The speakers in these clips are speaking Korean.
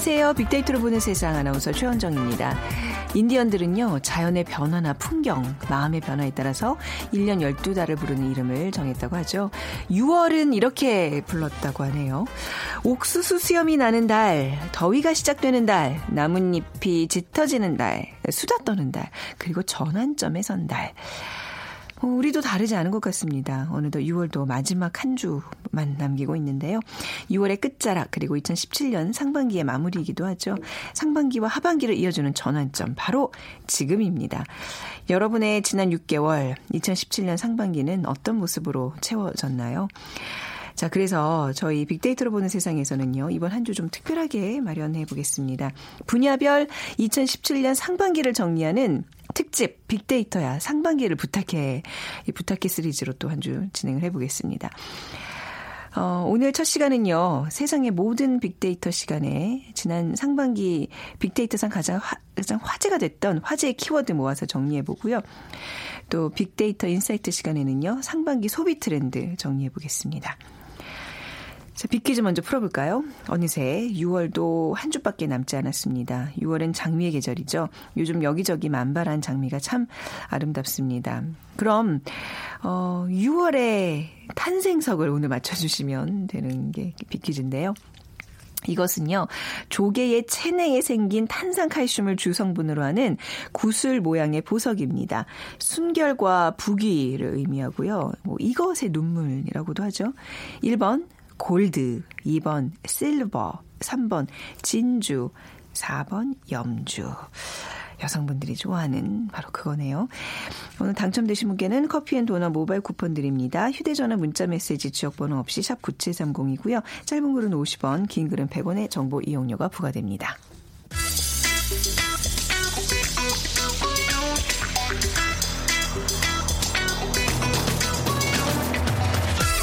안녕하세요. 빅데이터로 보는 세상 아나운서 최원정입니다. 인디언들은요, 자연의 변화나 풍경, 마음의 변화에 따라서 1년 12달을 부르는 이름을 정했다고 하죠. 6월은 이렇게 불렀다고 하네요. 옥수수 수염이 나는 달, 더위가 시작되는 달, 나뭇잎이 짙어지는 달, 수다 떠는 달, 그리고 전환점에 선 달. 어, 우리도 다르지 않은 것 같습니다. 어느덧 6월도 마지막 한 주만 남기고 있는데요. 6월의 끝자락 그리고 2017년 상반기의 마무리이기도 하죠. 상반기와 하반기를 이어주는 전환점 바로 지금입니다. 여러분의 지난 6개월 2017년 상반기는 어떤 모습으로 채워졌나요? 자, 그래서 저희 빅데이터로 보는 세상에서는요, 이번 한 주 좀 특별하게 마련해 보겠습니다. 분야별 2017년 상반기를 정리하는 특집 빅데이터야 상반기를 부탁해 이 부탁해 시리즈로 또 한 주 진행을 해보겠습니다. 어, 오늘 첫 시간은요, 세상의 모든 빅데이터 시간에 지난 상반기 빅데이터상 가장, 화, 가장 화제가 됐던 화제의 키워드 모아서 정리해 보고요. 또 빅데이터 insight 시간에는요, 상반기 소비 트렌드 정리해 보겠습니다. 자, 빅퀴즈 먼저 풀어볼까요? 어느새 6월도 한 주밖에 남지 않았습니다. 6월은 장미의 계절이죠. 요즘 여기저기 만발한 장미가 참 아름답습니다. 그럼 어, 6월의 탄생석을 오늘 맞춰주시면 되는 게 빅퀴즈인데요. 이것은요, 조개의 체내에 생긴 탄산칼슘을 주성분으로 하는 구슬 모양의 보석입니다. 순결과 부귀를 의미하고요. 뭐 이것의 눈물이라고도 하죠. 1번 골드, 2번 실버, 3번 진주, 4번 염주. 여성분들이 좋아하는 바로 그거네요. 오늘 당첨되신 분께는 커피앤도넛 모바일 쿠폰 드립니다. 휴대전화 문자메시지 지역번호 없이 샵 9730이고요. 짧은 글은 50원, 긴 글은 100원의 정보 이용료가 부과됩니다.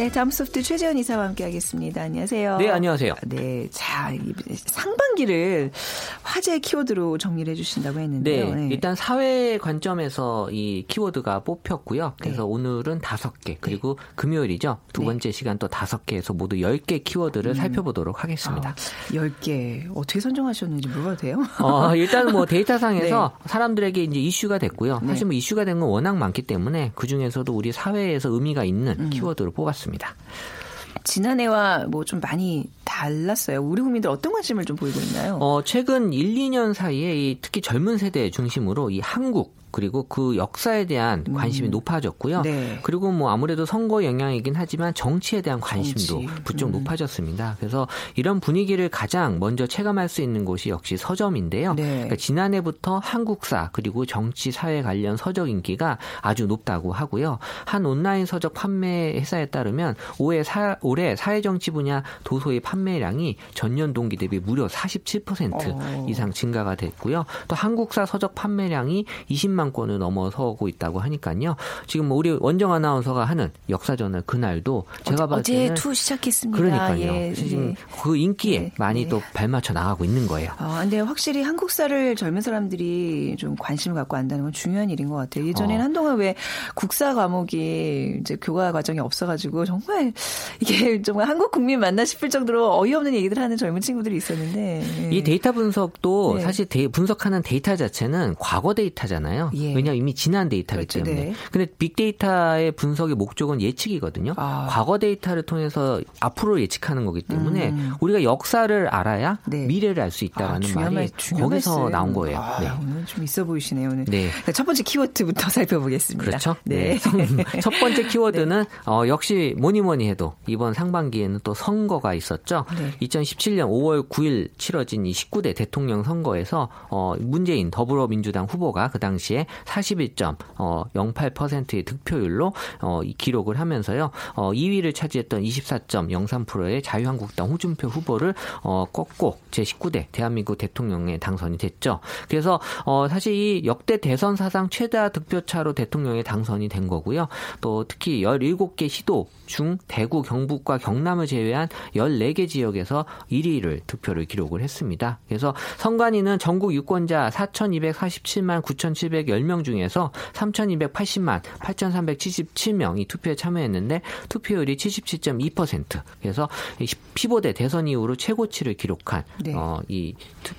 네, 다음 소프트 최재원 이사와 함께하겠습니다. 안녕하세요. 네, 안녕하세요. 네, 자 상반기를 화제 키워드로 정리를 해주신다고 했는데요. 네, 네. 일단 사회 관점에서 이 키워드가 뽑혔고요. 그래서 네. 오늘은 다섯 개 그리고 네. 금요일이죠. 두 네. 번째 시간 또 다섯 개에서 모두 열 개 키워드를 음. 살펴보도록 하겠습니다. 아, 열개 어떻게 선정하셨는지 물어봐도 돼요? 어, 일단 뭐 데이터상에서 네. 사람들에게 이제 이슈가 됐고요. 사실 뭐 이슈가 된 건 워낙 많기 때문에 그 중에서도 우리 사회에서 의미가 있는 음. 키워드를 뽑았습니다. 같습니다. 지난해와 뭐 좀 많이 달랐어요. 우리 국민들 어떤 관심을 좀 보이고 있나요? 어, 최근 1, 2년 사이에 이 특히 젊은 세대 중심으로 이 한국 그리고 그 역사에 대한 관심이 음. 높아졌고요. 네. 그리고 뭐 아무래도 선거 영향이긴 하지만 정치에 대한 관심도 정치. 부쩍 음. 높아졌습니다. 그래서 이런 분위기를 가장 먼저 체감할 수 있는 곳이 역시 서점인데요. 네. 그러니까 지난해부터 한국사 그리고 정치 사회 관련 서적 인기가 아주 높다고 하고요. 한 온라인 서적 판매 회사에 따르면 올해, 사, 올해 사회정치 분야 도서의 판매량이 전년 동기 대비 무려 47% 어. 이상 증가가 됐고요. 또 한국사 서적 판매량이 20만 2만 건을 넘어서고 있다고 하니까요. 지금 뭐 우리 원정 아나운서가 하는 역사저널 그날도 제가 봤을 때는 어제 투 시작했습니다. 그러니까요. 예, 지금 예. 그 인기에 예, 많이 예. 또 발맞춰 나가고 있는 거예요. 아, 근데 확실히 한국사를 젊은 사람들이 좀 관심을 갖고 안다는 건 중요한 일인 것 같아요. 예전에는 어. 한동안 왜 국사 과목이 이제 교과 과정이 없어가지고 정말 이게 정말 한국 국민 맞나 싶을 정도로 어이없는 얘기들 하는 젊은 친구들이 있었는데 예. 이 데이터 분석도 네. 사실 데, 분석하는 데이터 자체는 과거 데이터잖아요. 예. 왜냐 이미 지난 데이터이기 그렇죠. 때문에. 네. 근데 빅데이터의 분석의 목적은 예측이거든요. 아. 과거 데이터를 통해서 앞으로 예측하는 거기 때문에 음. 우리가 역사를 알아야 네. 미래를 알 수 있다라는 아, 말이 거기서. 나온 거예요. 아, 네. 오늘 좀 있어 보이시네요. 오늘. 네. 첫 번째 키워드부터 살펴보겠습니다. 그렇죠. 네. 네. 첫 번째 키워드는 네. 어, 역시 뭐니 뭐니 해도 이번 상반기에는 또 선거가 있었죠. 2017년 5월 9일 치러진 이 19대 대통령 선거에서 어, 문재인 더불어민주당 후보가 그 당시에 정확하게 41.08%의 득표율로 어, 기록을 하면서요. 어, 2위를 차지했던 24.03%의 자유한국당 홍준표 후보를 어, 꺾고 제19대 대한민국 대통령에 당선이 됐죠. 그래서 어, 사실 이 역대 대선 사상 최다 득표차로 대통령에 당선이 된 거고요. 또 특히 17개 시도 중 대구, 경북과 경남을 제외한 14개 지역에서 1위를 득표를 기록을 했습니다. 그래서 선관위는 전국 유권자 4,247만 9,710명 중에서 3,280만 8,377명이 투표에 참여했는데 투표율이 77.2% 그래서 15대 대선 이후로 최고치를 기록한 네. 어, 이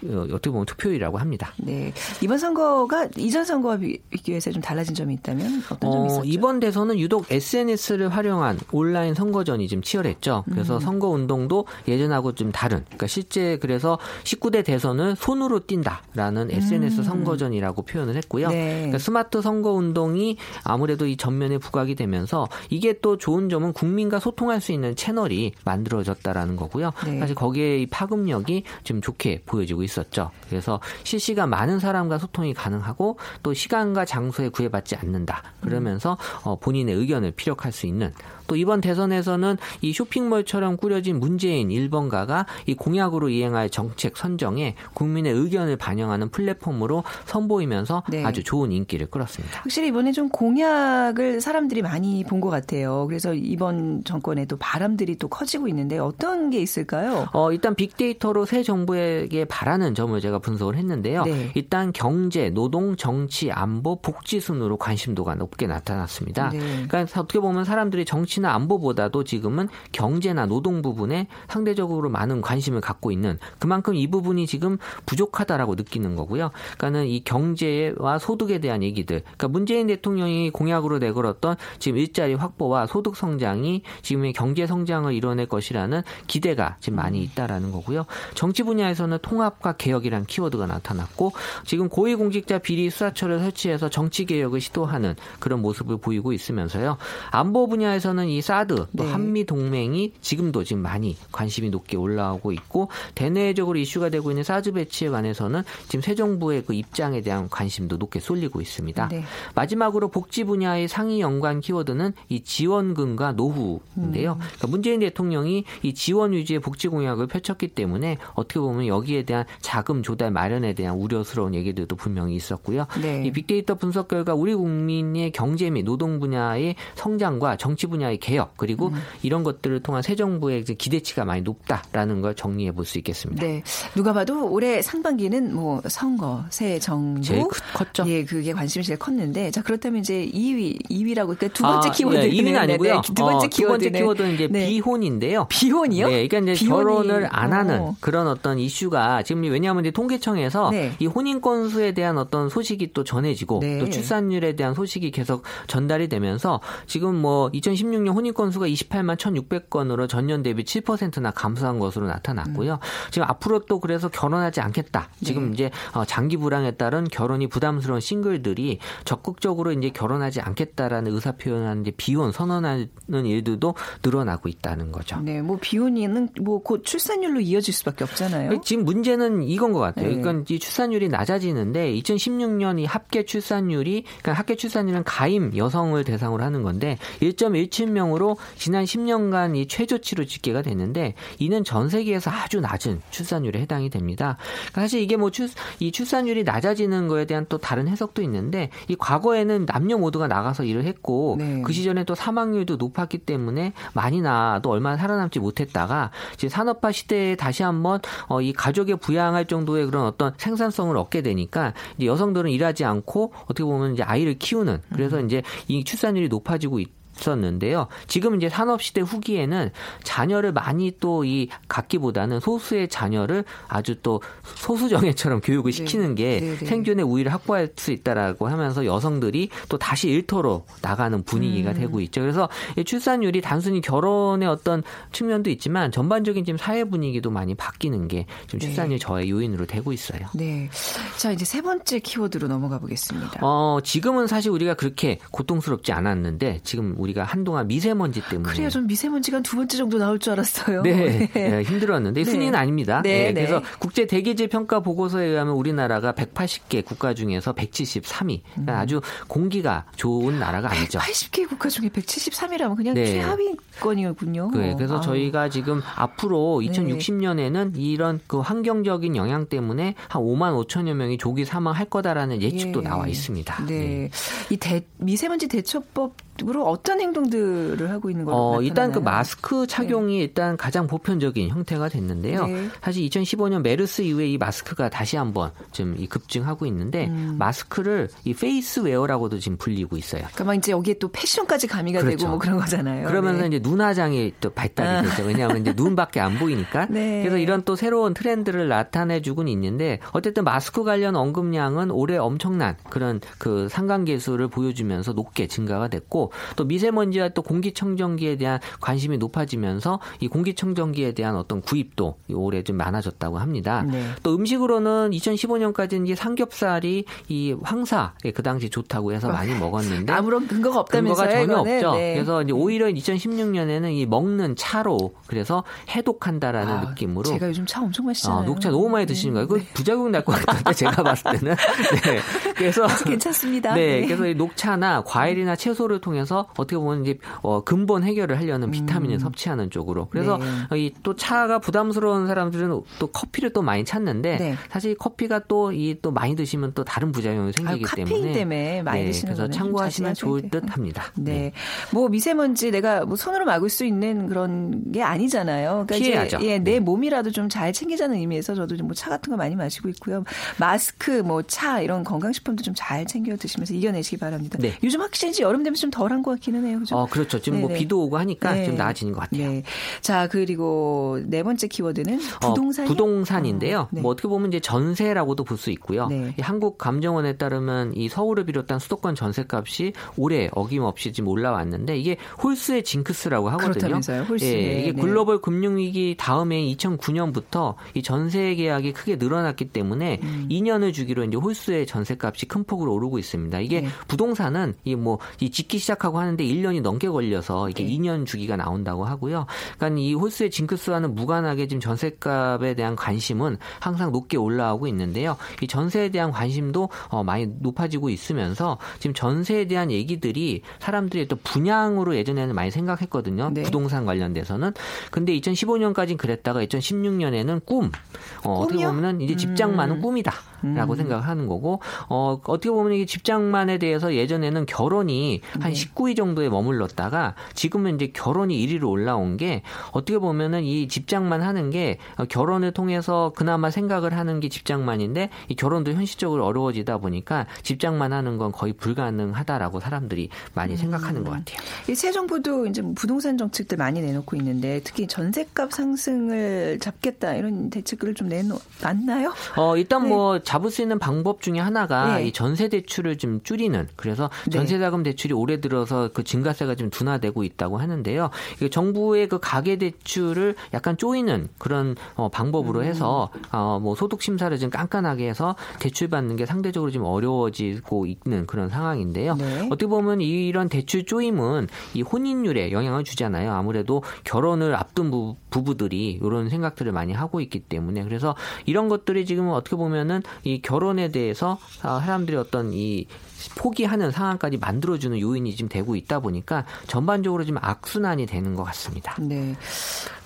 어, 어떻게 보면 투표율이라고 합니다. 네. 이번 선거가 이전 선거와 비교해서 좀 달라진 점이 있다면 어떤 점이 어, 있었죠? 이번 대선은 유독 SNS를 활용한 온라인 선거전이 좀 치열했죠. 그래서 음. 선거 운동도 예전하고 좀 다른. 그러니까 실제 그래서 19대 대선을 손으로 뛴다라는 SNS 음. 선거전이라고 표현을 했고요. 네. 그러니까 스마트 선거 운동이 아무래도 이 전면에 부각이 되면서 이게 또 좋은 점은 국민과 소통할 수 있는 채널이 만들어졌다라는 거고요. 네. 사실 거기에 이 파급력이 좀 좋게 보여지고 있었죠. 그래서 실시간 많은 사람과 소통이 가능하고 또 시간과 장소에 구애받지 않는다. 그러면서 어, 본인의 의견을 피력할 수 있는 또 이번 대선에서는 이 쇼핑몰처럼 꾸려진 문재인 1번가가 이 공약으로 이행할 정책 선정에 국민의 의견을 반영하는 플랫폼으로 선보이면서 네. 아주 좋은 인기를 끌었습니다. 확실히 이번에 좀 공약을 사람들이 많이 본 것 같아요. 그래서 이번 정권에도 바람들이 또 커지고 있는데 어떤 게 있을까요? 어, 일단 빅데이터로 새 정부에게 바라는 점을 제가 분석을 했는데요. 네. 일단 경제, 노동, 정치, 안보, 복지 순으로 관심도가 높게 나타났습니다. 네. 그러니까 어떻게 보면 사람들이 정치 정치나 안보보다도 지금은 경제나 노동 부분에 상대적으로 많은 관심을 갖고 있는 그만큼 이 부분이 지금 부족하다라고 느끼는 거고요. 그러니까는 이 경제와 소득에 대한 얘기들. 그러니까 문재인 대통령이 공약으로 내걸었던 지금 일자리 확보와 소득 성장이 지금의 경제 성장을 이뤄낼 것이라는 기대가 지금 많이 음. 있다라는 거고요. 정치 분야에서는 통합과 개혁이란 키워드가 나타났고 지금 고위공직자 비리 수사처를 설치해서 정치 개혁을 시도하는 그런 모습을 보이고 있으면서요. 안보 분야에서는 이 사드 또 네. 한미 동맹이 지금도 지금 많이 관심이 높게 올라오고 있고 대내적으로 이슈가 되고 있는 사드 배치에 관해서는 지금 새 정부의 그 입장에 대한 관심도 높게 쏠리고 있습니다. 네. 마지막으로 복지 분야의 상위 연관 키워드는 이 지원금과 노후인데요. 음. 그러니까 문재인 대통령이 이 지원 위주의 복지 공약을 펼쳤기 때문에 어떻게 보면 여기에 대한 자금 조달 마련에 대한 우려스러운 얘기들도 분명히 있었고요. 네. 이 빅데이터 분석 결과 우리 국민의 경제 및 노동 분야의 성장과 정치 분야의 개혁 그리고 음. 이런 것들을 통한 새 정부의 기대치가 많이 높다라는 걸 정리해 볼 수 있겠습니다. 네, 누가 봐도 올해 상반기는 뭐 선거, 새 정부 제일 컸죠. 예, 그게 관심이 제일 컸는데 자 그렇다면 이제 2위, 2위라고 그러니까 두 번째 아, 키워드 예, 2위는 아니고요. 네, 두 번째 어, 두 번째 키워드는 이제 네. 비혼인데요. 비혼이요? 네, 그러니까 이제 비혼이. 결혼을 안 하는 어. 그런 어떤 이슈가 지금 왜냐하면 이제 통계청에서 네. 이 혼인 건수에 대한 어떤 소식이 또 전해지고 네. 또 출산율에 대한 소식이 계속 전달이 되면서 지금 뭐 2016년 혼인 건수 건수가 28만 1,600건으로 전년 대비 7%나 감소한 것으로 나타났고요. 음. 지금 앞으로 또 그래서 결혼하지 않겠다. 지금 네. 이제 어, 장기 불황에 따른 결혼이 부담스러운 싱글들이 적극적으로 이제 결혼하지 않겠다라는 의사 표현하는 이제 비혼 선언하는 일들도 늘어나고 있다는 거죠. 네, 뭐 비혼이는 뭐 곧 출산율로 이어질 수밖에 없잖아요. 지금 문제는 이건 것 같아요. 네. 그러니까 이 출산율이 낮아지는데 2016년 이 합계 출산율이 그러니까 합계 출산율은 가임 여성을 대상으로 하는 건데 1.17 명으로 지난 10년간 이 최저치로 집계가 됐는데 이는 전 세계에서 아주 낮은 출산율에 해당이 됩니다. 그러니까 사실 이게 뭐 출, 이 출산율이 낮아지는 거에 대한 또 다른 해석도 있는데 이 과거에는 남녀 모두가 나가서 일을 했고 네. 그 시절에 또 사망률도 높았기 때문에 많이 나도 얼마 살아남지 못했다가 지금 산업화 시대에 다시 한번 어, 이 가족에 부양할 정도의 그런 어떤 생산성을 얻게 되니까 이제 여성들은 일하지 않고 어떻게 보면 이제 아이를 키우는 그래서 음. 이제 이 출산율이 높아지고 있. 있었는데요. 지금 이제 산업시대 후기에는 자녀를 많이 또 이 갖기보다는 소수의 자녀를 아주 또 소수정예처럼 교육을 네. 시키는 게 네, 네. 생존의 우위를 확보할 수 있다라고 하면서 여성들이 또 다시 일터로 나가는 분위기가 음. 되고 있죠. 그래서 출산율이 단순히 결혼의 어떤 측면도 있지만 전반적인 지금 사회 분위기도 많이 바뀌는 게 지금 네. 출산율 저의 요인으로 되고 있어요. 네. 자, 이제 세 번째 키워드로 넘어가 보겠습니다. 어, 지금은 사실 우리가 그렇게 고통스럽지 않았는데 지금 우리 가 한동안 미세먼지 때문에 그래요. 좀 미세먼지가 두 번째 정도 나올 줄 알았어요. 네, 네. 힘들었는데 네. 순위는 아닙니다. 네, 네, 그래서 국제 대기질 평가 보고서에 의하면 우리나라가 180개 국가 중에서 173위. 그러니까 음. 아주 공기가 좋은 나라가 아니죠. 180개 국가 중에 173위라면 그냥 최하위권이었군요. 네, 그래서 아. 저희가 지금 앞으로 2060년에는 이런 그 환경적인 영향 때문에 한 5만 5천여 명이 조기 사망할 거다라는 예측도 예. 나와 있습니다. 네. 이 대, 미세먼지 대처법 으로 어떤 행동들을 하고 있는 걸로 어, 일단 그 마스크 착용이 네. 일단 가장 보편적인 형태가 됐는데요. 네. 사실 2015년 메르스 이후에 이 마스크가 다시 한번 좀 급증하고 있는데 음. 마스크를 이 facewear라고도 지금 불리고 있어요. 그러니까 이제 여기에 또 패션까지 가미가 그렇죠. 되고 뭐 그런 거잖아요. 그러면서 네. 이제 눈화장이 또 발달이 아. 되죠. 왜냐하면 이제 눈밖에 안 보이니까. 네. 그래서 이런 또 새로운 트렌드를 나타내주고는 있는데 어쨌든 마스크 관련 언급량은 올해 엄청난 그런 그 상관계수를 보여주면서 높게 증가가 됐고 또 미세먼지와 또 공기청정기에 대한 관심이 높아지면서 이 공기청정기에 대한 어떤 구입도 올해 좀 많아졌다고 합니다. 네. 또 음식으로는 2015년까지는 이 삼겹살이 이 황사에 그 당시 좋다고 해서 많이 먹었는데 아무런 근거가 없다면서요? 근거가 전혀 이거는? 없죠. 네. 그래서 이제 오히려 2016년에는 이 먹는 차로 그래서 해독한다라는 아, 느낌으로 제가 요즘 차 엄청 마시잖아요. 아, 녹차 너무 많이 드시는 거예요. 그 부작용 날 것 같은데 제가 봤을 때는. 네. 그래서 괜찮습니다. 네. 네. 그래서 이 녹차나 과일이나 채소를 통해 통해서 어떻게 보면 이제 어, 근본 해결을 하려는 음. 비타민을 음. 섭취하는 쪽으로. 그래서 네. 이또 차가 부담스러운 사람들은 또 커피를 또 많이 찾는데 네. 사실 커피가 또 이또 많이 드시면 또 다른 부작용이 생기기 아유, 때문에 때문에 많이 네, 드시는 그래서 참고하시면 좋을 듯합니다. 네. 네. 뭐 미세먼지 내가 뭐 손으로 막을 수 있는 그런 게 아니잖아요. 그러니까 피해야죠. 이제 예, 내 네. 몸이라도 좀 잘 챙기자는 의미에서 저도 뭐 차 같은 거 많이 마시고 있고요. 마스크, 뭐 차 이런 건강식품도 좀 잘 챙겨 드시면서 이겨내시기 바랍니다. 네. 요즘 확실히 여름 되면 좀 덜한 것 같기는 해요. 그죠? 어, 그렇죠. 지금 뭐 네네. 뭐 비도 오고 하니까 네. 좀 나아지는 것 같아요. 네. 자, 그리고 네 번째 키워드는 부동산. 어, 부동산인데요. 어, 네. 뭐 어떻게 보면 이제 전세라고도 볼 수 있고요. 네. 한국 감정원에 따르면 이 서울을 비롯한 수도권 전세값이 올해 어김없이 지금 올라왔는데 이게 홀수의 징크스라고 하거든요. 그렇다면서요. 홀수. 예, 이게 네. 글로벌 금융 위기 다음에 2009년부터 이 전세 계약이 크게 늘어났기 때문에 음. 2년을 주기로 이제 홀수의 전세값이 큰 폭으로 오르고 있습니다. 이게 네. 부동산은 이 뭐이 짓기 시작 하고 하는데 1년이 넘게 걸려서 이게 네. 2년 주기가 나온다고 하고요. 그러니까 이 홀수의 징크스와는 무관하게 지금 전세값에 대한 관심은 항상 높게 올라오고 있는데요. 이 전세에 대한 관심도 어, 많이 높아지고 있으면서 지금 전세에 대한 얘기들이 사람들이 또 분양으로 예전에는 많이 생각했거든요. 네. 부동산 관련돼서는. 근데 2015년까지는 그랬다가 2016년에는 꿈. 어, 어떻게 보면은 이제 집장만은 음. 꿈이다. 라고 음. 생각하는 거고 어 어떻게 보면 이 집장만에 대해서 예전에는 결혼이 한 네. 19위 정도에 머물렀다가 지금은 이제 결혼이 1위로 올라온 게 어떻게 보면은 이 집장만 하는 게 결혼을 통해서 그나마 생각을 하는 게 집장만인데 이 결혼도 현실적으로 어려워지다 보니까 집장만 하는 건 거의 불가능하다라고 사람들이 많이 음. 생각하는 것 같아요. 새 정부도 이제 뭐 부동산 정책들 많이 내놓고 있는데 특히 전세값 상승을 잡겠다 이런 대책을 좀 내놓았나요? 어 일단 네. 뭐 잡을 수 있는 방법 중에 하나가 네. 이 전세 대출을 좀 줄이는 그래서 네. 전세자금 대출이 올해 들어 서 그 증가세가 좀 둔화되고 있다고 하는데요. 정부의 그 가계 대출을 약간 쪼이는 그런 어, 방법으로 음. 해서 어, 뭐 소득 심사를 좀 깐깐하게 해서 대출 받는 게 상대적으로 좀 어려워지고 있는 그런 상황인데요. 네. 어떻게 보면 이런 대출 쪼임은 이 혼인율에 영향을 주잖아요. 아무래도 결혼을 앞둔 부, 부부들이 이런 생각들을 많이 하고 있기 때문에 그래서 이런 것들이 지금 어떻게 보면은 이 결혼에 대해서 사람들이 어떤 이 포기하는 상황까지 만들어주는 요인이 지금 되고 있다 보니까 전반적으로 좀 악순환이 되는 것 같습니다. 네.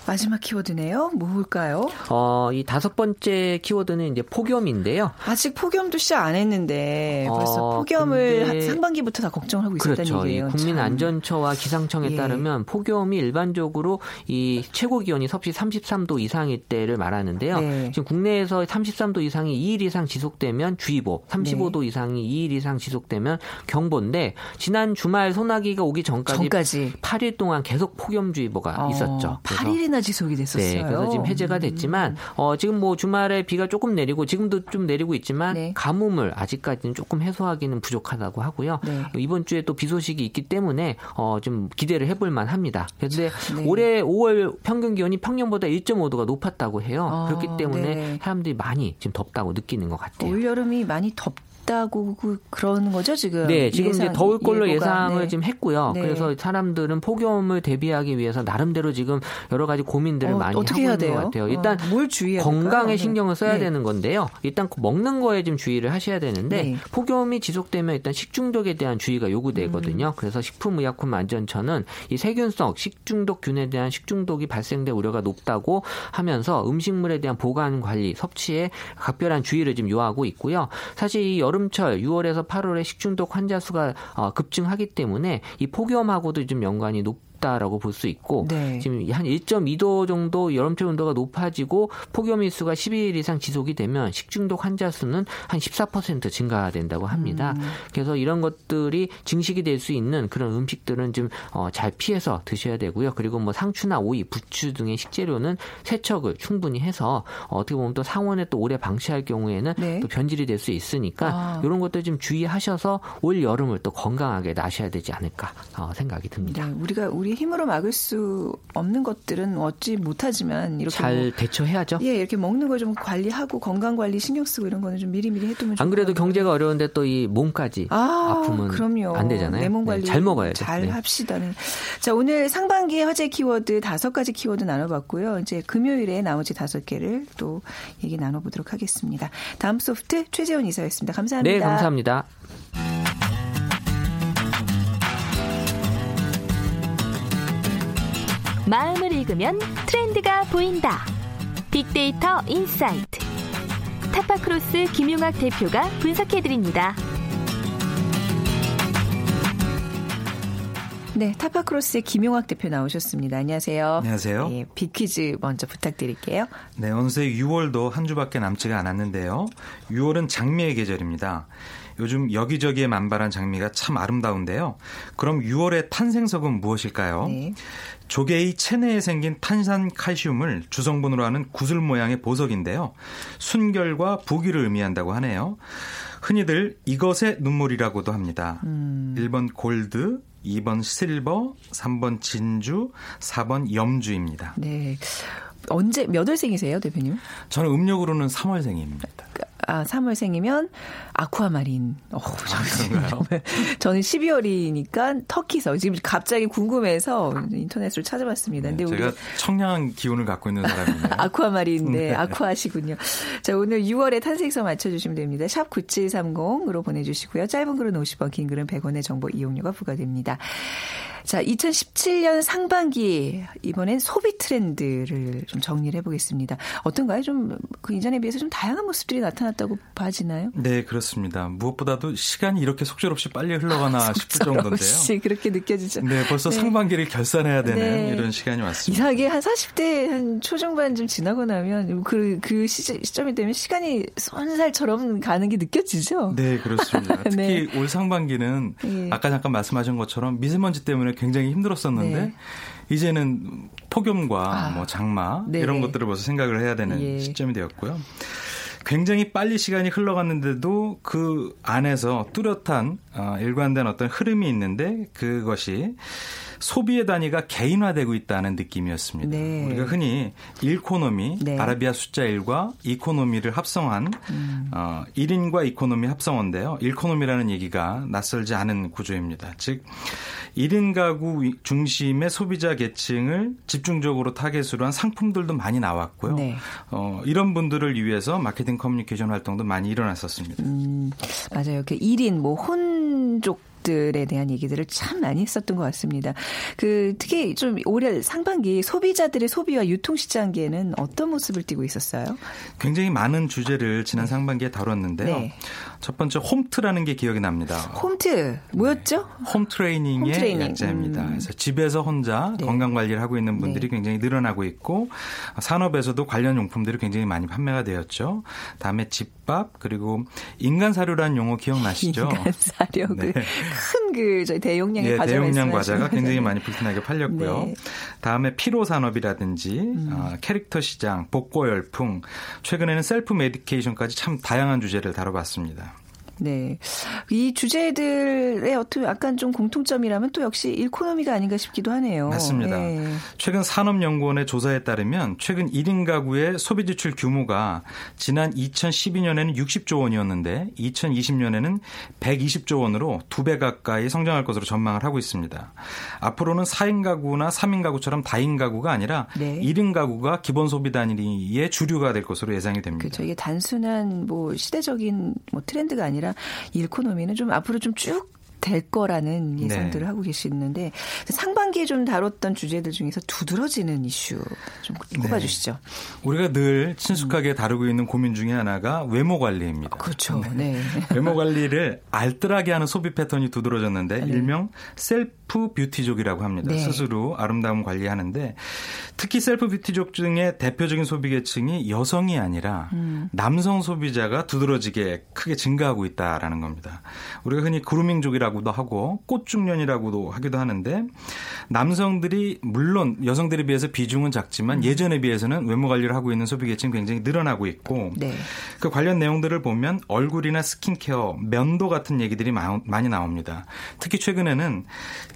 마지막 키워드네요. 뭘까요? 어, 이 다섯 번째 키워드는 이제 폭염인데요. 아직 폭염도 시작 안 했는데 벌써 어, 폭염을 상반기부터 다 걱정하고 있었다는 그렇죠. 얘기예요. 국민안전처와 기상청에 예. 따르면 폭염이 일반적으로 이 최고 기온이 섭씨 33도 이상일 때를 말하는데요. 네. 지금 국내에서 33도 이상이 2일 이상 지속되면 주의보, 35도 네. 이상이 2일 이상 지속되면 경보인데 지난 주말 소나기가 오기 전까지, 전까지. 8일 동안 계속 폭염주의보가 어, 있었죠. 8일이나 얼마나 지속이 됐었어요. 네, 그래서 지금 해제가 됐지만 음. 어, 지금 뭐 주말에 비가 조금 내리고 지금도 좀 내리고 있지만 네. 가뭄을 아직까지는 조금 해소하기는 부족하다고 하고요. 네. 이번 주에 또 비 소식이 있기 때문에 어, 좀 기대를 해볼 만합니다. 그런데 네. 올해 5월 평균 기온이 평년보다 1.5도가 높았다고 해요. 어, 그렇기 때문에 네. 사람들이 많이 지금 덥다고 느끼는 것 같아요. 올 여름이 많이 덥 있다고 그, 그러는 거죠 지금? 네, 지금 예상, 이제 더울 걸로 예보가. 예상을 네. 지금 했고요. 네. 그래서 사람들은 폭염을 대비하기 위해서 나름대로 지금 여러 가지 고민들을 어, 많이 하고 있는 것 같아요. 일단 어, 뭘 주의해야 건강에 될까요? 신경을 써야 네. 되는 건데요. 일단 먹는 거에 좀 주의를 하셔야 되는데 네. 폭염이 지속되면 일단 식중독에 대한 주의가 요구되거든요. 음. 그래서 식품의약품안전처는 이 세균성 식중독균에 대한 식중독이 발생될 우려가 높다고 하면서 음식물에 대한 보관 관리, 섭취에 각별한 주의를 좀 요하고 있고요. 사실 이 여름 철 6월에서 8월에 식중독 환자 수가 어, 급증하기 때문에 이 폭염하고도 좀 연관이 높 높다라고 볼 수 있고 네. 지금 한 1.2도 정도 여름철 온도가 높아지고 폭염일 수가 12일 이상 지속이 되면 식중독 환자 수는 한 14% 증가된다고 합니다. 음. 그래서 이런 것들이 증식이 될 수 있는 그런 음식들은 좀 어, 잘 피해서 드셔야 되고요. 그리고 뭐 상추나 오이, 부추 등의 식재료는 세척을 충분히 해서 어, 떻게 보면 또 상온에 또 오래 방치할 경우에는 네. 또 변질이 될 수 있으니까 아. 이런 것들 좀 주의하셔서 올 여름을 또 건강하게 나셔야 되지 않을까 어, 생각이 듭니다. 네, 우리가 우리 힘으로 막을 수 없는 것들은 얻지 못하지면 이렇게 잘 뭐, 대처해야죠. 예, 이렇게 먹는 거좀 관리하고 건강 관리 신경 쓰고 이런 거는 좀 미리미리 해두면 안 그래도 경제가 어려운데 또 이 몸까지 아, 프면 그럼요. 안 되잖아요. 내 몸 관리 네, 잘 먹어야 돼. 잘 네. 합시다. 네. 자, 오늘 상반기 화제 키워드 다섯 가지 키워드 나눠봤고요. 이제 금요일에 나머지 다섯 개를 또 얘기 나눠보도록 하겠습니다. 다음 소프트 최재원 이사였습니다. 감사합니다. 네, 감사합니다. 마음을 읽으면 트렌드가 보인다. 빅데이터 insight. 타파크로스 김용학 대표가 분석해드립니다. 네, 타파크로스의 김용학 대표 나오셨습니다. 안녕하세요. 안녕하세요. 네, 빅퀴즈 먼저 부탁드릴게요. 네, 어느새 6월도 한 주밖에 남지가 않았는데요. 6월은 장미의 계절입니다. 요즘 여기저기에 만발한 장미가 참 아름다운데요. 그럼 6월의 탄생석은 무엇일까요? 네. 조개의 체내에 생긴 탄산 칼슘을 주성분으로 하는 구슬 모양의 보석인데요. 순결과 부귀를 의미한다고 하네요. 흔히들 이것의 눈물이라고도 합니다. 음. 1번 골드, 2번 실버, 3번 진주, 4번 염주입니다. 네. 언제 몇 월생이세요, 대표님? 저는 음력으로는 3월생입니다. 아, 3월생이면 아쿠아마린. 어, 아, 저는 12월이니까 터키서 지금 갑자기 궁금해서 인터넷으로 찾아봤습니다. 근데 네, 제가 우리 청량한 기운을 갖고 있는 사람이네요. 아쿠아마린, 네, 네, 아쿠아시군요. 자, 오늘 6월에 탄생서 맞춰주시면 됩니다. 샵 9730으로 보내주시고요. 짧은 글은 50원, 긴 글은 100원의 정보 이용료가 부과됩니다. 자, 2017년 상반기 이번엔 소비 트렌드를 좀 정리를 해보겠습니다. 어떤가요? 좀 그 이전에 비해서 좀 다양한 모습들이 나타났다고 봐지나요? 네, 그렇습니다. 무엇보다도 시간이 이렇게 속절없이 빨리 흘러가나 아, 싶을 정도인데요. 그렇게 느껴지죠. 네, 벌써 네. 상반기를 결산해야 되는 네. 이런 시간이 왔습니다. 이상하게 한 40대 한 초중반 좀 지나고 나면 그, 그 시, 점이 되면 시간이 손살처럼 가는 게 느껴지죠? 네, 그렇습니다. 특히 네. 올 상반기는 예. 아까 잠깐 말씀하신 것처럼 미세먼지 때문에 굉장히 힘들었었는데 네. 이제는 폭염과 아, 뭐 장마 네. 이런 것들을 벌써 생각을 해야 되는 예. 시점이 되었고요. 굉장히 빨리 시간이 흘러갔는데도 그 안에서 뚜렷한 어, 일관된 어떤 흐름이 있는데 그것이 소비의 단위가 개인화되고 있다는 느낌이었습니다. 네. 우리가 흔히 일코노미, 네. 아라비아 숫자 1과 economy를 합성한 음. 어, 1인과 economy 합성어인데요. 일코노미라는 얘기가 낯설지 않은 구조입니다. 즉 1인 가구 중심의 소비자 계층을 집중적으로 타겟으로 한 상품들도 많이 나왔고요. 네. 어, 이런 분들을 위해서 마케팅 커뮤니케이션 활동도 많이 일어났었습니다. 음, 맞아요. 그 1인 뭐 혼족 것들에 대한 얘기들을 참 많이 했었던 것 같습니다. 그 특히 좀 올해 상반기 소비자들의 소비와 유통 시장계는 어떤 모습을 띠고 있었어요? 굉장히 많은 주제를 지난 상반기에 다뤘는데요. 네. 첫 번째 홈트라는 게 기억이 납니다. 홈트 뭐였죠? 네. 홈 트레이닝의 홈트레이닝. 약자입니다. 음. 그래서 집에서 혼자 네. 건강 관리를 하고 있는 분들이 네. 굉장히 늘어나고 있고 산업에서도 관련 용품들이 굉장히 많이 판매가 되었죠. 다음에 집밥 그리고 인간 사료라는 용어 기억나시죠? 인간 사료 네. 그큰 그 저희 대용량의 예, 과자 대용량 과자가 굉장히 많이 불티나게 팔렸고요. 네. 다음에 피로 산업이라든지 음. 어, 캐릭터 시장, 복고 열풍, 최근에는 self medication까지 참 다양한 주제를 다뤄봤습니다. 네. 이 주제들의 어떤 약간 좀 공통점이라면 또 역시 일코노미가 아닌가 싶기도 하네요. 맞습니다. 네. 최근 산업연구원의 조사에 따르면 최근 1인 가구의 소비 지출 규모가 지난 2012년에는 60조 원이었는데 2020년에는 120조 원으로 두 배 가까이 성장할 것으로 전망을 하고 있습니다. 앞으로는 4인 가구나 3인 가구처럼 다인 가구가 아니라 네. 1인 가구가 기본 소비 단위의 주류가 될 것으로 예상이 됩니다. 그렇죠. 이게 단순한 뭐 시대적인 뭐 트렌드가 아니라 일코노미는 좀 앞으로 좀쭉 될 거라는 예상들을 네. 하고 계시는데 상반기에 좀 다뤘던 주제들 중에서 두드러지는 이슈 좀 꼽아 주시죠. 네. 우리가 늘 친숙하게 음. 다루고 있는 고민 중에 하나가 외모 관리입니다. 그렇죠. 네. 네. 외모 관리를 알뜰하게 하는 소비 패턴이 두드러졌는데 네. 일명 셀프 뷰티족이라고 합니다. 네. 스스로 아름다움 관리하는데 특히 셀프 뷰티족 중에 대표적인 소비 계층이 여성이 아니라 음. 남성 소비자가 두드러지게 크게 증가하고 있다라는 겁니다. 우리가 흔히 그루밍족이라고도 하고 꽃중년이라고도 하기도 하는데 남성들이 물론 여성들에 비해서 비중은 작지만 음. 예전에 비해서는 외모 관리를 하고 있는 소비 계층이 굉장히 늘어나고 있고 네. 그 관련 내용들을 보면 얼굴이나 스킨케어, 면도 같은 얘기들이 많이 나옵니다. 특히 최근에는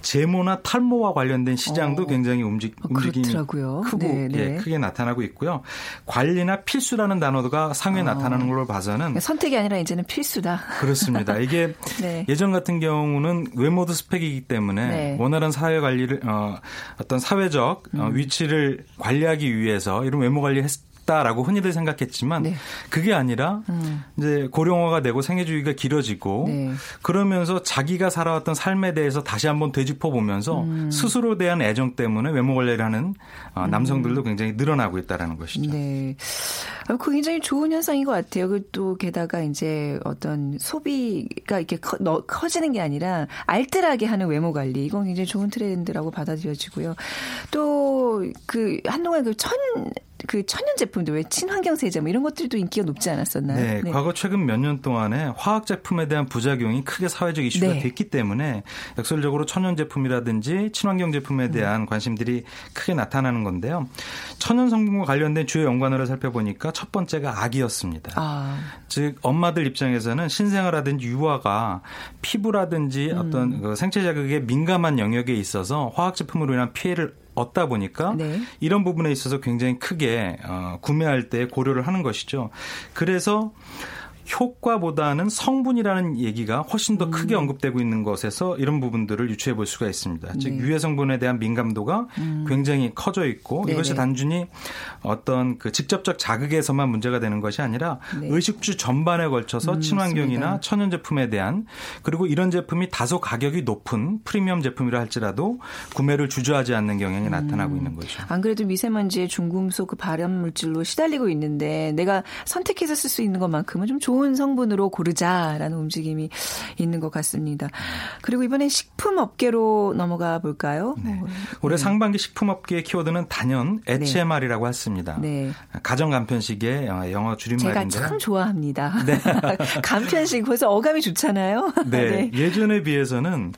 제모나 탈모와 관련된 시장도 어. 굉장히 움직, 어, 움직임이 그렇더라고요. 크고 네, 네. 예, 크게 나타나고 있고요. 관리나 필수라는 단어가 상위에 어. 나타나는 걸로 봐서는 선택이 아니라 이제는 필수다. 그렇습니다. 이게 네. 예전 같은 경우는 외모도 스펙이기 때문에 네. 원활한 사회 관리를 어, 어떤 사회적 어, 음. 위치를 관리하기 위해서 이런 외모 관리 했있 다라고 흔히들 생각했지만 네. 그게 아니라 음. 이제 고령화가 되고 생애주기가 길어지고 네. 그러면서 자기가 살아왔던 삶에 대해서 다시 한번 되짚어 보면서 음. 스스로 대한 애정 때문에 외모 관리를 하는 어, 음. 남성들도 굉장히 늘어나고 있다라는 것이죠. 네. 아, 그 굉장히 좋은 현상인 것 같아요. 그또 게다가 이제 어떤 소비가 이렇게 커, 너, 커지는 게 아니라 알뜰하게 하는 외모 관리 이건 굉장히 좋은 트렌드라고 받아들여지고요. 또 그 한동안 그 천 그 천연 제품들 왜 친환경 세제 뭐 이런 것들도 인기가 높지 않았었나요? 네, 네. 과거 최근 몇 년 동안에 화학 제품에 대한 부작용이 크게 사회적 이슈가 네. 됐기 때문에 역설적으로 천연 제품이라든지 친환경 제품에 음. 대한 음. 관심들이 크게 나타나는 건데요. 천연 성분과 관련된 주요 연관어를 살펴보니까 첫 번째가 아기였습니다. 아. 즉 엄마들 입장에서는 신생아라든지 유아가 피부라든지 음. 어떤 그 생체 자극에 민감한 영역에 있어서 화학 제품으로 인한 피해를 얻다 보니까 네. 이런 부분에 있어서 굉장히 크게 어, 구매할 때 고려를 하는 것이죠. 그래서 효과보다는 성분이라는 얘기가 훨씬 더 크게 음. 언급되고 있는 것에서 이런 부분들을 유추해 볼 수가 있습니다. 네. 즉 유해 성분에 대한 민감도가 음. 굉장히 커져 있고 네네. 이것이 단순히 어떤 그 직접적 자극에서만 문제가 되는 것이 아니라 네. 의식주 전반에 걸쳐서 음, 친환경이나 맞습니다. 천연 제품에 대한 그리고 이런 제품이 다소 가격이 높은 프리미엄 제품이라 할지라도 구매를 주저하지 않는 경향이 음. 나타나고 있는 거죠. 안 그래도 미세먼지의 중금속 그 발암 물질로 시달리고 있는데 내가 선택해서 쓸 수 있는 것만큼은 좀 좋은 좋은 성분으로 고르자라는 움직임이 있는 것 같습니다. 그리고 이번엔 식품 업계로 넘어가 볼까요? 네. 뭐, 올해 네. 상반기 식품 업계의 키워드는 단연 HMR이라고 했습니다. 네. 가정 간편식의 영어 줄임말인데 제가 참 좋아합니다. 네. 간편식 벌써 어감이 좋잖아요. 네. 네. 예전에 비해서는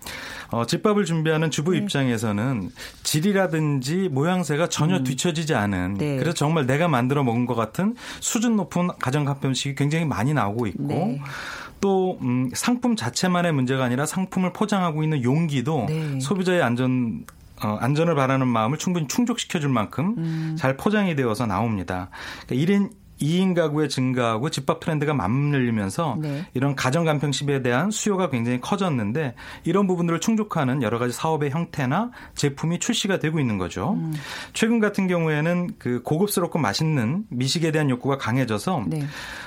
어, 집밥을 준비하는 주부 네. 입장에서는 질이라든지 모양새가 전혀 음. 뒤처지지 않은 네. 그래서 정말 내가 만들어 먹은 것 같은 수준 높은 가정 간편식이 굉장히 많이 나오고 있고 네. 또 음, 상품 자체만의 문제가 아니라 상품을 포장하고 있는 용기도 네. 소비자의 안전 어, 안전을 바라는 마음을 충분히 충족시켜줄 만큼 음. 잘 포장이 되어서 나옵니다. 그러니까 1인 2인 가구의 증가하고 집밥 트렌드가 맞물리면서 네. 이런 가정 간편식에 대한 수요가 굉장히 커졌는데 이런 부분들을 충족하는 여러 가지 사업의 형태나 제품이 출시가 되고 있는 거죠. 음. 최근 같은 경우에는 그 고급스럽고 맛있는 미식에 대한 욕구가 강해져서 네.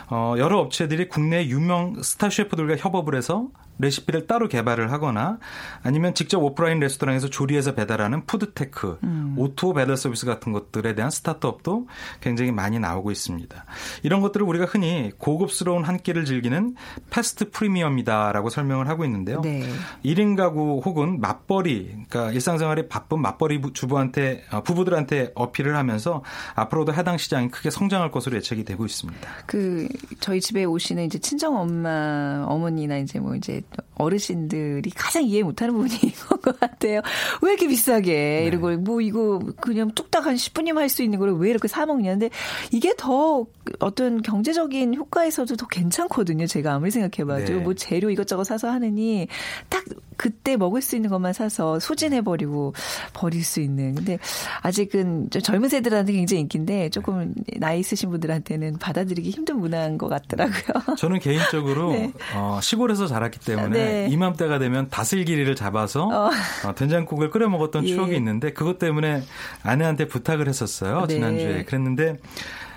어, 여러 업체들이 국내 유명 스타 셰프들과 협업을 해서 레시피를 따로 개발을 하거나 아니면 직접 오프라인 레스토랑에서 조리해서 배달하는 food tech, 음. O2O 배달 서비스 같은 것들에 대한 스타트업도 굉장히 많이 나오고 있습니다. 이런 것들을 우리가 흔히 고급스러운 한 끼를 즐기는 패스트 프리미엄이다라고 설명을 하고 있는데요. 네. 1인 가구 혹은 맞벌이, 그러니까 일상생활에 바쁜 맞벌이 주부한테 어, 부부들한테 어필을 하면서 앞으로도 해당 시장이 크게 성장할 것으로 예측이 되고 있습니다. 그 저희 집에 오시는 이제 친정 엄마 어머니나 이제 뭐 이제 어르신들이 가장 이해 못하는 부분이 이건 것 같아요. 왜 이렇게 비싸게 네. 걸뭐 이거 그냥 뚝딱 한 10분이면 할 수 있는 걸 왜 이렇게 사 먹냐는데 이게 더 어떤 경제적인 효과에서도 더 괜찮거든요. 제가 아무리 생각해봐도 네. 뭐 재료 이것저것 사서 하느니 딱 그때 먹을 수 있는 것만 사서 소진해버리고 버릴 수 있는. 근데 아직은 좀 젊은 세들한테 굉장히 인기인데 조금 나이 있으신 분들한테는 받아들이기 힘든 문화인 것 같더라고요. 저는 개인적으로 네. 어, 시골에서 자랐기 때문에 네. 이맘때가 되면 다슬기리를 잡아서 어. 어, 된장국을 끓여 먹었던 예. 추억이 있는데 그것 때문에 아내한테 부탁을 했었어요. 네. 지난주에. 그랬는데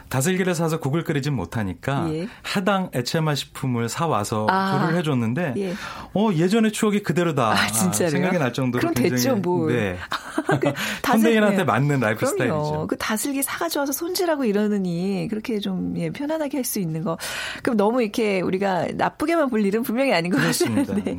다슬기를 사서 국을 끓이진 못하니까 예. 해당 HMR 식품을 사 와서 아. 조리를 해줬는데 예. 어 예전의 추억이 그대로다 아, 생각이 날 정도로 그럼 굉장히 됐죠, 뭐. 네. 그 현대인한테 맞는 라이프 그럼요. 스타일이죠. 그 다슬기 사가지고 와서 손질하고 이러느니 그렇게 좀 예, 편안하게 할 수 있는 거. 그럼 너무 이렇게 우리가 나쁘게만 볼 일은 분명히 아닌 것 같습니다. 네.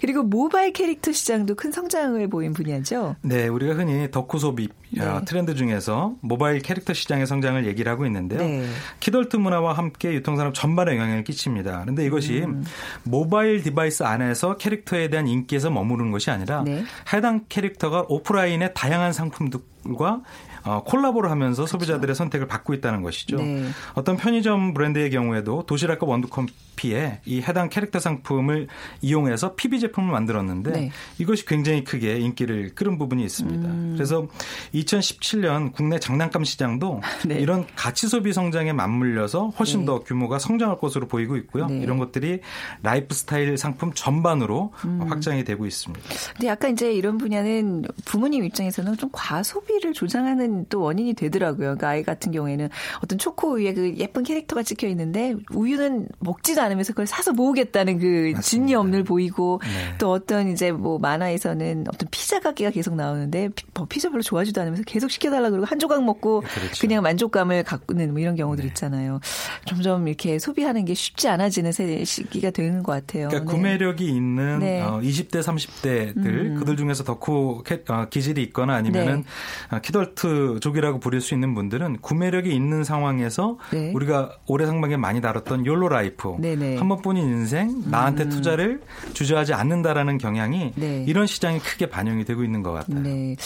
그리고 모바일 캐릭터 시장도 큰 성장을 보인 분야죠. 네, 우리가 흔히 덕후 소비 네. 트렌드 중에서 모바일 캐릭터 시장의 성장을 얘기를 하고 있는데 요. 네. 키덜트 문화와 함께 유통산업 전반에 영향을 끼칩니다. 그런데 이것이 음. 모바일 device 안에서 캐릭터에 대한 인기에서 머무르는 것이 아니라 네. 해당 캐릭터가 오프라인의 다양한 상품들과 어, 콜라보를 하면서 그렇죠. 소비자들의 선택을 받고 있다는 것이죠. 네. 어떤 편의점 브랜드의 경우에도 도시락과 원두커피 에 이 해당 캐릭터 상품을 이용해서 PB 제품을 만들었는데 네. 이것이 굉장히 크게 인기를 끌은 부분이 있습니다. 음. 그래서 2017년 국내 장난감 시장도 네. 이런 가치 소비 성장에 맞물려서 훨씬 네. 더 규모가 성장할 것으로 보이고 있고요. 네. 이런 것들이 라이프 스타일 상품 전반으로 음. 확장이 되고 있습니다. 근데 약간 이제 이런 분야는 부모님 입장에서는 좀 과소비를 조장하는 또 원인이 되더라고요. 그러니까 아이 같은 경우에는 어떤 초코 위에 그 예쁜 캐릭터가 찍혀 있는데 우유는 먹지도 않 으면서 그걸 사서 모으겠다는 그 집념을 보이고 네. 또 어떤 이제 뭐 만화에서는 어떤 피자 가게가 계속 나오는데 뭐 피, 자 별로 좋아하지도 않으면서 계속 시켜달라 그러고 한 조각 먹고 그렇죠. 그냥 만족감을 갖는 뭐 이런 경우들 네. 있잖아요. 점점 이렇게 소비하는 게 쉽지 않아지는 시기가 되는 것 같아요. 그러니까 네. 구매력이 있는 네. 어, 20대 30대들 음. 그들 중에서 덕후 어, 기질이 있거나 아니면은 네. 어, 키덜트 족이라고 부를 수 있는 분들은 구매력이 있는 상황에서 네. 우리가 올해 상반기에 많이 다뤘던 YOLO life 네네. 한 번뿐인 인생 나한테 음. 투자를 주저하지 않는다라는 경향이 네. 이런 시장에 크게 반영이 되고 있는 것 같아요. 네.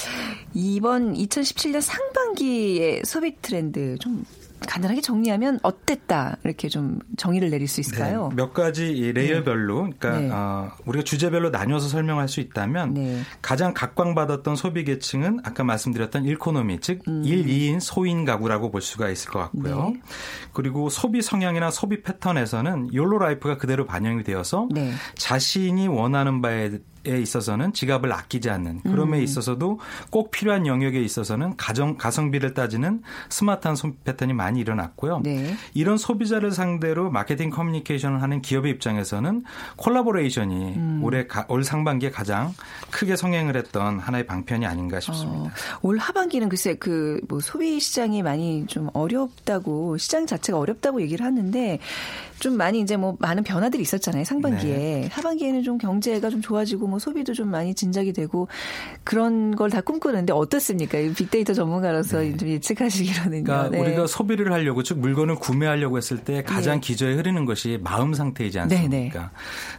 이번 2017년 상반기의 소비 트렌드 좀 간단하게 정리하면 어땠다 이렇게 좀 정의를 내릴 수 있을까요? 네, 몇 가지 layer별로 그러니까 네. 어, 우리가 주제별로 나뉘어서 설명할 수 있다면 네. 가장 각광받았던 소비 계층은 아까 말씀드렸던 일코노미 즉 음. 1, 2인 소인 가구라고 볼 수가 있을 것 같고요. 네. 그리고 소비 성향이나 소비 패턴에서는 YOLO life가 그대로 반영이 되어서 네. 자신이 원하는 바에 에 있어서는 지갑을 아끼지 않는 그럼에 음. 있어서도 꼭 필요한 영역에 있어서는 가정 가성비를 따지는 스마트한 소비 패턴이 많이 일어났고요. 네. 이런 소비자를 상대로 마케팅 커뮤니케이션을 하는 기업의 입장에서는 콜라보레이션이 음. 올해 가, 올 상반기에 가장 크게 성행을 했던 하나의 방편이 아닌가 싶습니다. 어, 올 하반기는 글쎄 그 뭐 소비 시장이 많이 좀 어렵다고 시장 자체가 어렵다고 얘기를 하는데 좀 많이 이제 뭐 많은 변화들이 있었잖아요 상반기에 네. 하반기에는 좀 경제가 좀 좋아지고 뭐 소비도 좀 많이 진작이 되고 그런 걸 다 꿈꾸는데 어떻습니까? 빅데이터 전문가로서 네. 좀 예측하시기로는요. 그러니까 네. 우리가 소비를 하려고 즉 물건을 구매하려고 했을 때 가장 네. 기저에 흐르는 것이 마음 상태이지 않습니까? 네, 네.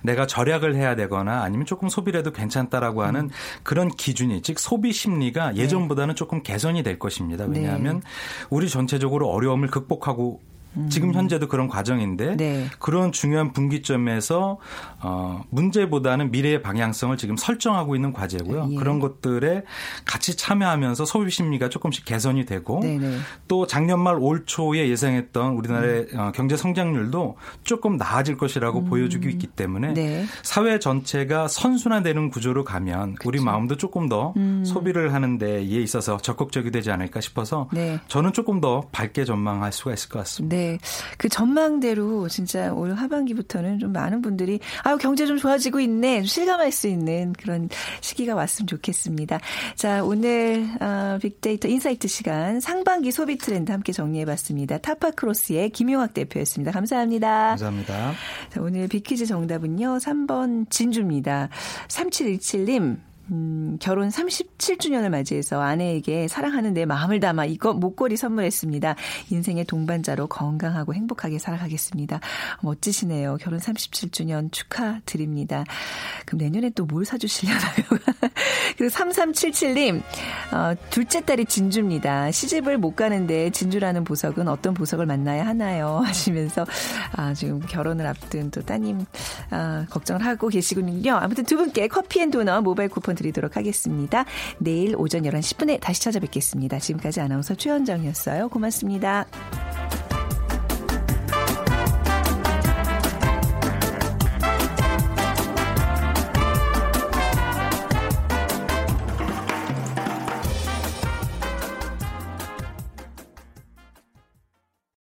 내가 절약을 해야 되거나 아니면 조금 소비를 해도 괜찮다라고 하는 음. 그런 기준이 즉 소비 심리가 네. 예전보다는 조금 개선이 될 것입니다. 왜냐하면 우리 전체적으로 어려움을 극복하고 지금 현재도 그런 과정인데 네. 그런 중요한 분기점에서 어, 문제보다는 미래의 방향성을 지금 설정하고 있는 과제고요. 예. 그런 것들에 같이 참여하면서 소비 심리가 조금씩 개선이 되고 네네. 네. 또 작년 말 올 초에 예상했던 우리나라의 음. 어, 경제 성장률도 조금 나아질 것이라고 음. 보여주고 있기 때문에 네. 사회 전체가 선순환되는 구조로 가면 그쵸. 우리 마음도 조금 더 음. 소비를 하는 데에 있어서 적극적이 되지 않을까 싶어서 네. 저는 조금 더 밝게 전망할 수가 있을 것 같습니다. 네. 그 전망대로 진짜 올 하반기부터는 좀 많은 분들이 아유 경제 좀 좋아지고 있네 실감할 수 있는 그런 시기가 왔으면 좋겠습니다. 자 오늘 어, 빅데이터 인사이트 시간 상반기 소비 트렌드 함께 정리해 봤습니다. 타파크로스의 김용학 대표였습니다. 감사합니다. 감사합니다. 자, 오늘 빅퀴즈 정답은요 3번 진주입니다. 3717님 음, 결혼 37주년을 맞이해서 아내에게 사랑하는 내 마음을 담아 이거 목걸이 선물했습니다. 인생의 동반자로 건강하고 행복하게 살아가겠습니다. 멋지시네요. 결혼 37주년 축하드립니다. 그럼 내년에 또 뭘 사주시려나요? 그리고 3377님, 어, 둘째 딸이 진주입니다. 시집을 못 가는데 진주라는 보석은 어떤 보석을 만나야 하나요? 하시면서 아, 지금 결혼을 앞둔 또 따님 아, 걱정을 하고 계시군요. 아무튼 두 분께 커피 앤 도넛 모바일 쿠폰 드리도록 하겠습니다. 내일 오전 11시 10분에 다시 찾아뵙겠습니다. 지금까지 아나운서 최현정이었어요. 고맙습니다.